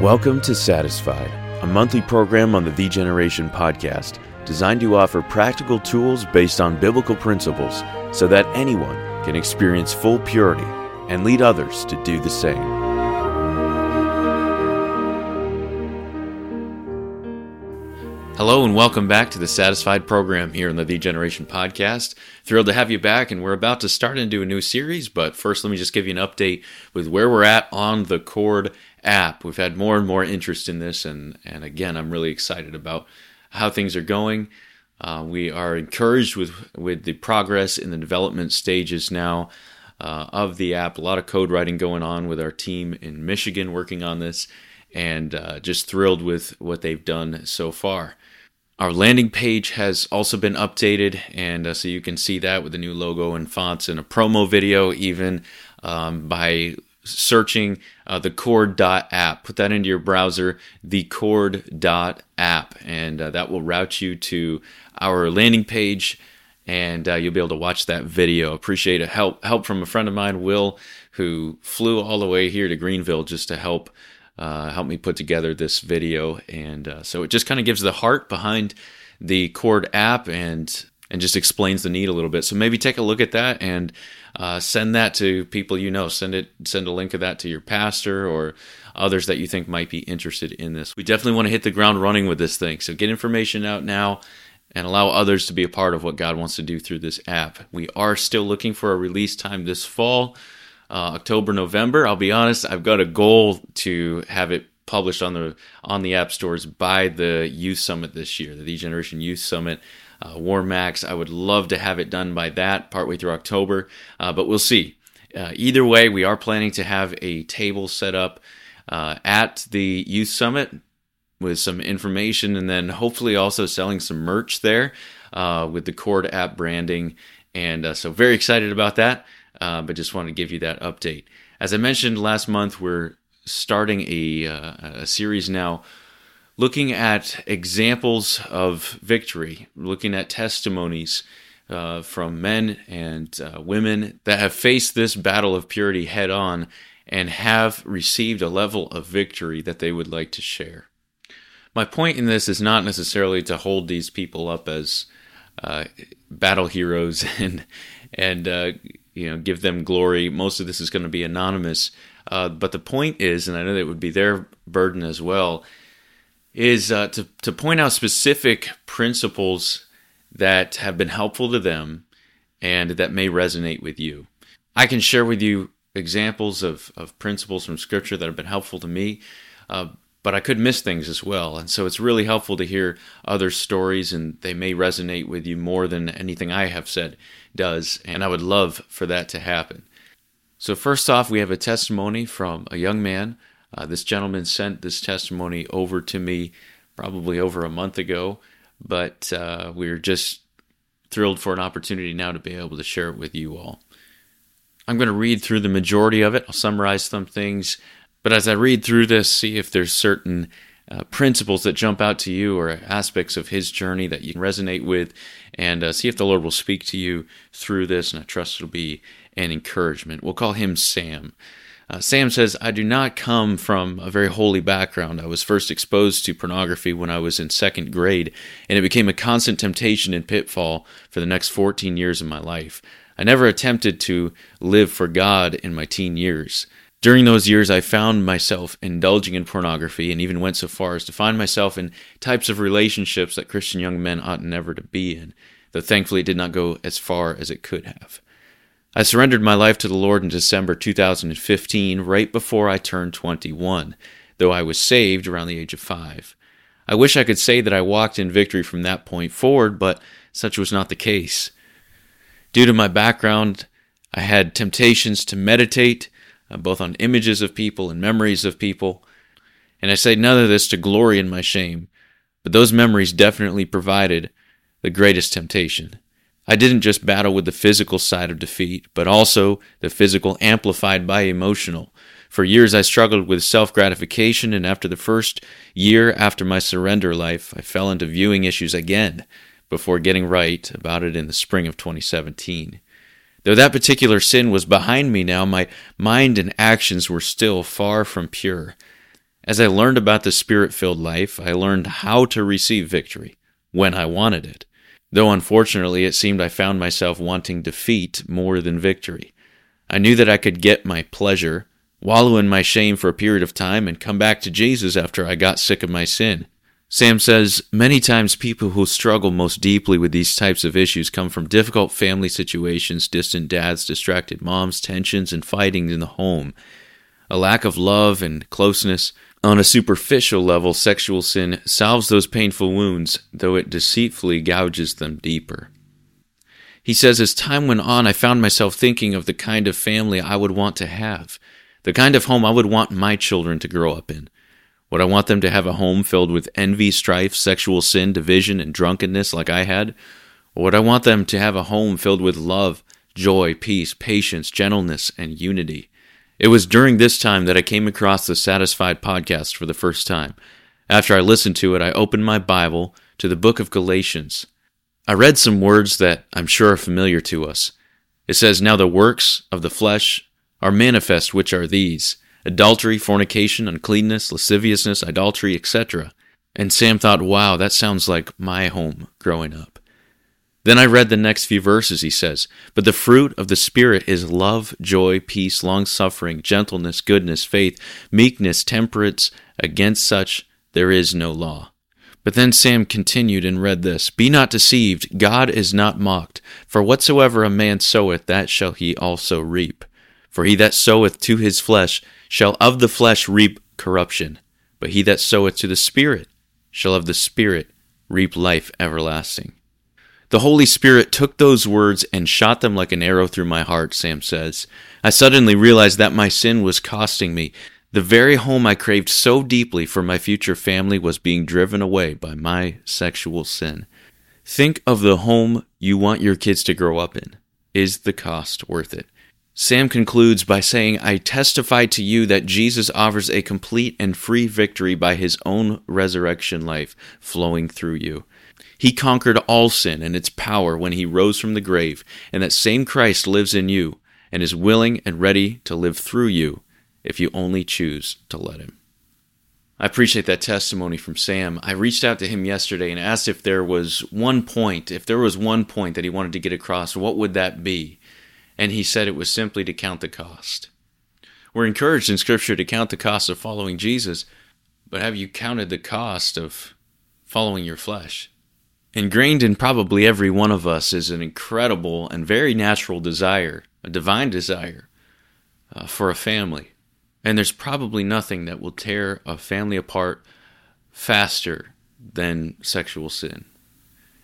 Welcome to Satisfied, a monthly program on the Thee Generation podcast designed to offer practical tools based on biblical principles so that anyone can experience full purity and lead others to do the same. Hello and welcome back to the Satisfied program here on the Thee Generation podcast. Thrilled to have you back, and we're about to start into a new series. But first, let me just give you an update with where we're at on the Cord app. We've had more and more interest in this, and and again, I'm really excited about how things are going. Uh, we are encouraged with with the progress in the development stages now uh, of the app. A lot of code writing going on with our team in Michigan working on this, and uh, just thrilled with what they've done so far. Our landing page has also been updated, and uh, so you can see that with the new logo and fonts and a promo video, even um, by searching uh, the cord.app. Put that into your browser, the cord.app, and uh, that will route you to our landing page, and uh, you'll be able to watch that video. Appreciate a help help from a friend of mine, Will, who flew all the way here to Greenville just to help uh, helped me put together this video. And uh, so it just kind of gives the heart behind the Cord app and and just explains the need a little bit. So maybe take a look at that and uh, send that to people you know. Send it, send a link of that to your pastor or others that you think might be interested in this. We definitely want to hit the ground running with this thing. So get information out now and allow others to be a part of what God wants to do through this app. We are still looking for a release time this fall uh, October, November. I'll be honest, I've got a goal to have it published on the on the app stores by the Youth Summit this year, the Generation Youth Summit. Uh, War Max. I would love to have it done by that, partway through October, uh, but we'll see. Uh, either way, we are planning to have a table set up uh, at the Youth Summit with some information and then hopefully also selling some merch there uh, with the Cord app branding. And uh, so, very excited about that but just wanted to give you that update. As I mentioned last month, we're starting a, a series now looking at examples of victory, looking at testimonies uh, from men and uh, women that have faced this battle of purity head on and have received a level of victory that they would like to share. My point in this is not necessarily to hold these people up as uh, battle heroes and and uh, you know give them glory. Most of this is going to be anonymous, uh, but the point is, and I know that would be their burden as well, is uh, to to point out specific principles that have been helpful to them and that may resonate with you. I can share with you examples of, of principles from Scripture that have been helpful to me, uh, but I could miss things as well. And so it's really helpful to hear other stories, and they may resonate with you more than anything I have said does, and I would love for that to happen. So, first off, we have a testimony from a young man. Uh, this gentleman sent this testimony over to me probably over a month ago, but uh, we're just thrilled for an opportunity now to be able to share it with you all. I'm going to read through the majority of it. I'll summarize some things, but as I read through this, see if there's certain uh, principles that jump out to you or aspects of his journey that you can resonate with and uh, see if the Lord will speak to you through this. And I trust it'll be an encouragement. We'll call him Sam. Uh, Sam says, I do not come from a very holy background. I was first exposed to pornography when I was in second grade, and it became a constant temptation and pitfall for the next 14 years of my life. I never attempted to live for God in my teen years. During those years, I found myself indulging in pornography and even went so far as to find myself in types of relationships that Christian young men ought never to be in, though thankfully it did not go as far as it could have. I surrendered my life to the Lord in December 2015, right before I turned 21, though I was saved around the age of five. I wish I could say that I walked in victory from that point forward, but such was not the case. Due to my background, I had temptations to meditate uh, both on images of people and memories of people. And I say none of this to glory in my shame, but those memories definitely provided the greatest temptation. I didn't just battle with the physical side of defeat, but also the physical amplified by emotional. For years I struggled with self gratification, and after the first year after my surrender life, I fell into viewing issues again before getting right about it in the spring of 2017. Though that particular sin was behind me now, my mind and actions were still far from pure. As I learned about the spirit filled life, I learned how to receive victory when I wanted it. Though unfortunately, it seemed I found myself wanting defeat more than victory. I knew that I could get my pleasure, wallow in my shame for a period of time, and come back to Jesus after I got sick of my sin. Sam says many times people who struggle most deeply with these types of issues come from difficult family situations, distant dads, distracted moms, tensions, and fighting in the home. A lack of love and closeness. On a superficial level, sexual sin salves those painful wounds, though it deceitfully gouges them deeper. He says, As time went on, I found myself thinking of the kind of family I would want to have, the kind of home I would want my children to grow up in. Would I want them to have a home filled with envy, strife, sexual sin, division, and drunkenness like I had? Or would I want them to have a home filled with love, joy, peace, patience, gentleness, and unity? It was during this time that I came across the Satisfied podcast for the first time. After I listened to it, I opened my Bible to the book of Galatians. I read some words that I'm sure are familiar to us. It says, Now the works of the flesh are manifest, which are these adultery, fornication, uncleanness, lasciviousness, idolatry, etc. And Sam thought, wow, that sounds like my home growing up. Then I read the next few verses, he says, But the fruit of the Spirit is love, joy, peace, long suffering, gentleness, goodness, faith, meekness, temperance. Against such there is no law. But then Sam continued and read this Be not deceived, God is not mocked. For whatsoever a man soweth, that shall he also reap. For he that soweth to his flesh shall of the flesh reap corruption, but he that soweth to the Spirit shall of the Spirit reap life everlasting. The Holy Spirit took those words and shot them like an arrow through my heart, Sam says. I suddenly realized that my sin was costing me. The very home I craved so deeply for my future family was being driven away by my sexual sin. Think of the home you want your kids to grow up in. Is the cost worth it? Sam concludes by saying, I testify to you that Jesus offers a complete and free victory by his own resurrection life flowing through you. He conquered all sin and its power when he rose from the grave, and that same Christ lives in you and is willing and ready to live through you if you only choose to let him. I appreciate that testimony from Sam. I reached out to him yesterday and asked if there was one point, if there was one point that he wanted to get across, what would that be? and he said it was simply to count the cost. We're encouraged in Scripture to count the cost of following Jesus, but have you counted the cost of following your flesh? Ingrained in probably every one of us is an incredible and very natural desire, a divine desire, uh, for a family. And there's probably nothing that will tear a family apart faster than sexual sin.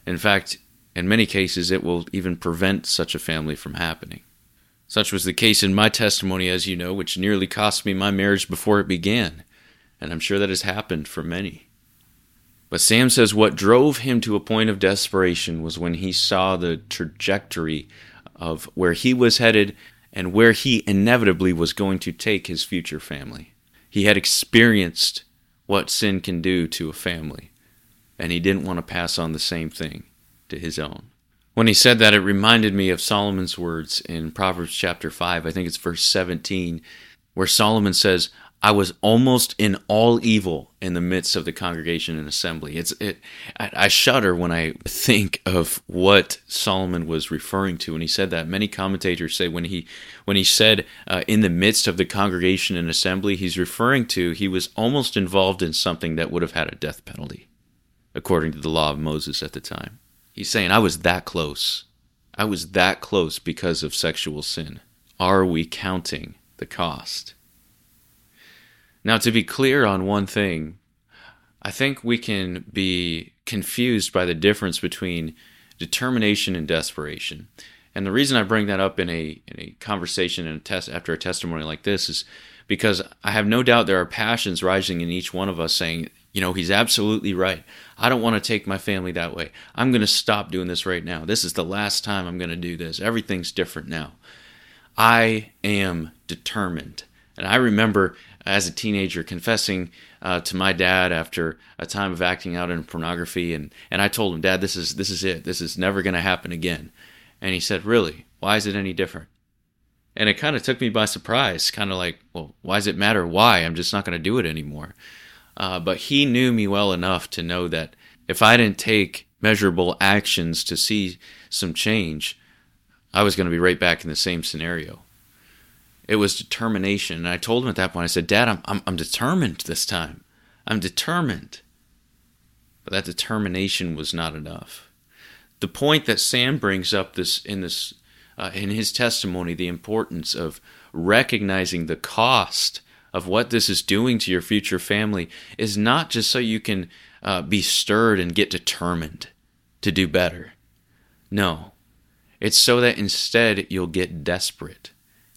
In fact, in many cases, it will even prevent such a family from happening. Such was the case in my testimony, as you know, which nearly cost me my marriage before it began, and I'm sure that has happened for many. But Sam says what drove him to a point of desperation was when he saw the trajectory of where he was headed and where he inevitably was going to take his future family. He had experienced what sin can do to a family, and he didn't want to pass on the same thing to his own. When he said that, it reminded me of Solomon's words in Proverbs chapter 5, I think it's verse 17, where Solomon says, I was almost in all evil in the midst of the congregation and assembly. It's it. I, I, shudder when I think of what Solomon was referring to when he said that. Many commentators say when he when he said uh, in the midst of the congregation and assembly, he's referring to he was almost involved in something that would have had a death penalty, according to the law of Moses at the time. He's saying, I was that close. I was that close because of sexual sin. Are we counting the cost? Now, to be clear on one thing, I think we can be confused by the difference between determination and desperation. And the reason I bring that up in a in a conversation and a test after a testimony like this is because I have no doubt there are passions rising in each one of us saying, you know, he's absolutely right. I don't want to take my family that way. I'm going to stop doing this right now. This is the last time I'm going to do this. Everything's different now. I am determined. And I remember as a teenager confessing uh, to my dad after a time of acting out in pornography, and, and I told him, Dad, this is this is it. This is never going to happen again. And he said, Really? Why is it any different? And it kind of took me by surprise, kind of like, well, why does it matter why? I'm just not going to do it anymore. Uh, but he knew me well enough to know that if I didn't take measurable actions to see some change, I was going to be right back in the same scenario. It was determination. And I told him at that point, I said, Dad, I'm, I'm, I'm determined this time. I'm determined. But that determination was not enough. The point that Sam brings up this in this uh, in his testimony, the importance of recognizing the cost of what this is doing to your future family is not just so you can uh, be stirred and get determined to do better. No, it's so that instead you'll get desperate,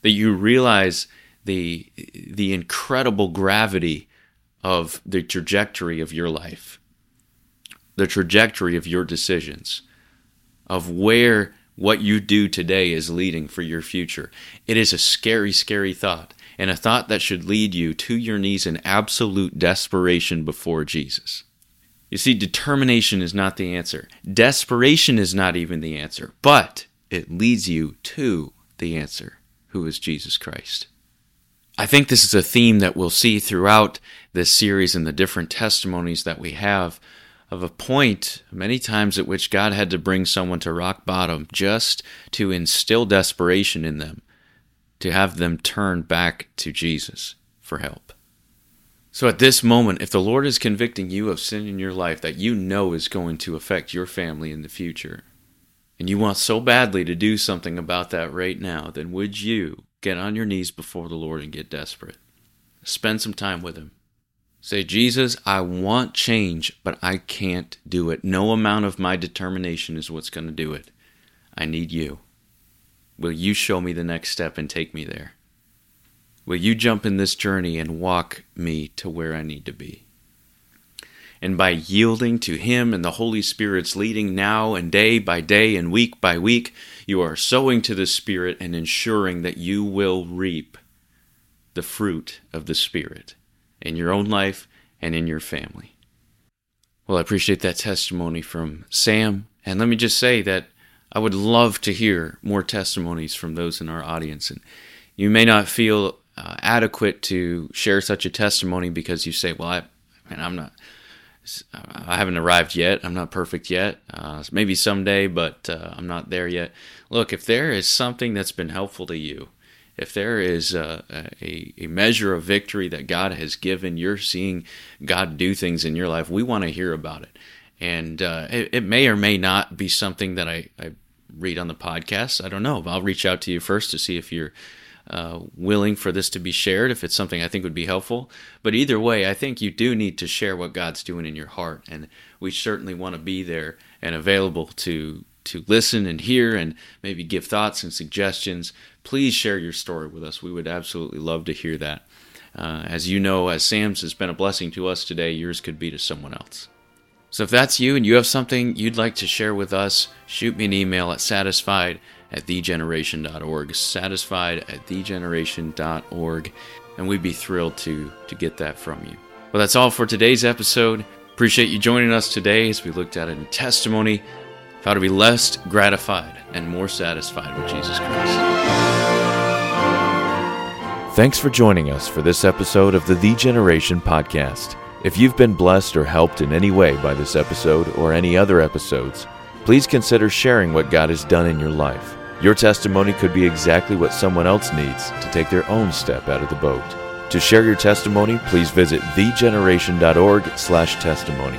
that you realize the the incredible gravity of the trajectory of your life, the trajectory of your decisions, of where what you do today is leading for your future. It is a scary, scary thought, and a thought that should lead you to your knees in absolute desperation before Jesus. You see, determination is not the answer. Desperation is not even the answer, but it leads you to the answer, who is Jesus Christ. I think this is a theme that we'll see throughout this series and the different testimonies that we have of a point many times at which God had to bring someone to rock bottom just to instill desperation in them, to have them turn back to Jesus for help. So at this moment, if the Lord is convicting you of sin in your life that you know is going to affect your family in the future, and you want so badly to do something about that right now, then would you get on your knees before the Lord and get desperate? Spend some time with Him. Say, Jesus, I want change, but I can't do it. No amount of my determination is what's going to do it. I need you. Will you show me the next step and take me there? Will you jump in this journey and walk me to where I need to be? And by yielding to Him and the Holy Spirit's leading now and day by day and week by week, you are sowing to the Spirit and ensuring that you will reap the fruit of the Spirit in your own life and in your family. Well, I appreciate that testimony from Sam. And let me just say that I would love to hear more testimonies from those in our audience. And you may not feel uh, adequate to share such a testimony because you say, well, I, man, I'm not. I haven't arrived yet. I'm not perfect yet. Uh, maybe someday, but uh, I'm not there yet. Look, if there is something that's been helpful to you, if there is a, a, a, measure of victory that God has given, you're seeing God do things in your life, we want to hear about it. And uh, it, it, may or may not be something that I, I, read on the podcast. I don't know. I'll reach out to you first to see if you're uh, willing for this to be shared, if it's something I think would be helpful. But either way, I think you do need to share what God's doing in your heart. And we certainly want to be there and available to to listen and hear and maybe give thoughts and suggestions, please share your story with us. We would absolutely love to hear that. Uh, as you know, as Sam's has been a blessing to us today, yours could be to someone else. So if that's you and you have something you'd like to share with us, shoot me an email at satisfied at theegeneration.org. Satisfied at theegeneration.org. And we'd be thrilled to, to get that from you. Well, that's all for today's episode. Appreciate you joining us today as we looked at a testimony of how to be less gratified and more satisfied with Jesus Christ. Thanks for joining us for this episode of the Thee Generation Podcast. If you've been blessed or helped in any way by this episode or any other episodes, please consider sharing what God has done in your life. Your testimony could be exactly what someone else needs to take their own step out of the boat. To share your testimony, please visit theegeneration.org/testimony.